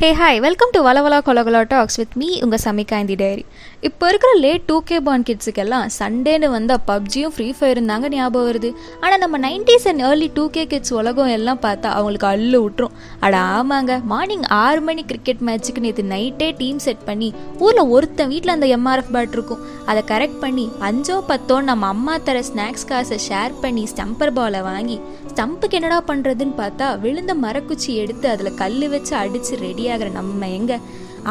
Hey hi welcome to வலவலா கொலகலா talks with me உங்கள் சமிகா இந்த diary. இப்போ இருக்கிற லேட் டூ கே பான் கிட்ஸுக்கெல்லாம் சண்டேன்னு வந்தால் பப்ஜியும் ஃப்ரீ ஃபயர் இருந்தாங்க ஞாபகம் வருது. ஆனால் நம்ம nineties and early two K kids உலகம் எல்லாம் பார்த்தா அவங்களுக்கு அள்ளு விட்டுரும் அட ஆமாங்க. மார்னிங் ஆறு மணி கிரிக்கெட் மேட்ச்சுக்கு நேற்று நைட்டே டீம் செட் பண்ணி ஊரில் ஒருத்தன் வீட்டில் அந்த எம்ஆர்எஃப் பேட் இருக்கும். அதை கரெக்ட் பண்ணி அஞ்சோ பத்தோ நம்ம அம்மா தர ஸ்நாக்ஸ் காசை ஷேர் பண்ணி ஸ்டம்பர் பாலை வாங்கி ஸ்டம்புக்கு என்னடா பண்ணுறதுன்னு பார்த்தா விழுந்த மரக்குச்சி எடுத்து அதில் கல் வச்சு அடித்து ரெடி ஆகிற நம்ம எங்க?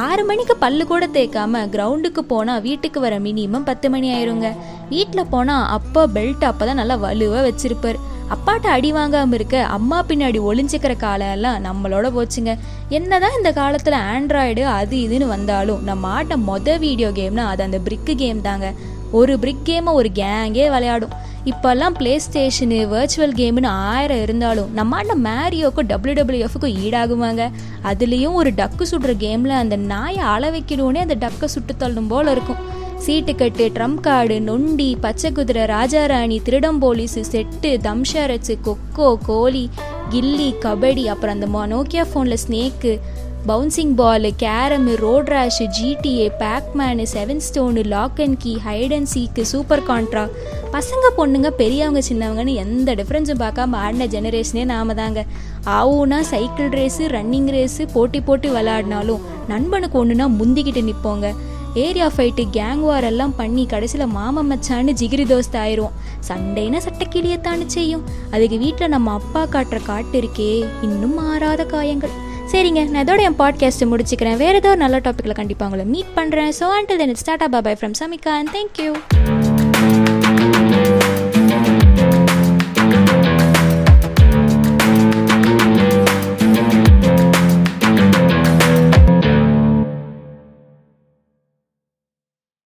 ஆறு மணிக்கு பல்லு கூட தேய்க்காம கிரவுண்டுக்கு போனால் வீட்டுக்கு வர மினிமம் பத்து மணி ஆயிருங்க. வீட்டில் போனால் அப்பா பெல்ட் அப்போ தான் நல்லா வலுவாக வச்சிருப்பார். அப்பாட்ட அடி வாங்காமல் இருக்க அம்மா பின்னாடி ஒளிஞ்சிக்கிற காலம் எல்லாம் நம்மளோட போச்சுங்க. என்னதான் இந்த காலத்தில் ஆண்ட்ராய்டு அது இதுன்னு வந்தாலும் நம்ம ஆட்ட மொதல் வீடியோ கேம்னா அது அந்த பிரிக்கு கேம் தாங்க. ஒரு பிரிக் கேமை ஒரு கேங்கே விளையாடும். இப்போல்லாம் ப்ளே ஸ்டேஷனு வர்ச்சுவல் கேம்னு ஆயிரம் இருந்தாலும் நம்ம ஆண்ட மேரியோக்கும் டபிள்யூ டபிள்யூஎஃப்க்கும் ஈடாகுவாங்க அதுலேயும் ஒரு டக்கு சுடுற கேமில் அந்த நாயை அள வைக்கணும்னே அந்த டக்கை சுட்டு தள்ளும் போல் இருக்கும். சீட்டுக்கட்டு ட்ரம் கார்டு நொண்டி பச்சை குதிரை ராஜாராணி திருடம் போலீஸு செட்டு தம்ஷரச்சு கொக்கோ கோலி கில்லி கபடி அப்புறம் அந்த நோக்கியா ஃபோனில் snake bouncing ball carrom road race GTA Pacman seven stone lock and key hide and seek super Contra பசங்க பொண்ணுங்க பெரியவங்க சின்னவங்கன்னு எந்த டிஃப்ரென்ஸும் பார்க்காம ஆடின ஜெனரேஷனே நாம தாங்க. ஆவுனா சைக்கிள் ரேஸு ரன்னிங் ரேஸு போட்டி போட்டி விளையாடினாலும் நண்பனுக்கு ஒன்றுனா முந்திக்கிட்டு நிற்போங்க ஏரியா ஃபைட்டு கேங் வார் எல்லாம் பண்ணி கடைசியில் மாமா மச்சான்னு ஜிகிரி தோஸ்து ஆயிரும். சண்டைனா சட்டக்கிளியத்தானு செய்யும். அதுக்கு வீட்டில் நம்ம அப்பா காட்டுற காட்டு இருக்கே இன்னும் மாறாத காயங்கள். சரிங்க நான் இதோட என் பாட்காஸ்ட்டு முடிச்சுக்கிறேன். வேறு ஏதோ நல்ல டாப்பிக்கில் கண்டிப்பாக உங்களை மீட் பண்ணுறேன் so until then it start up from Samika and thank you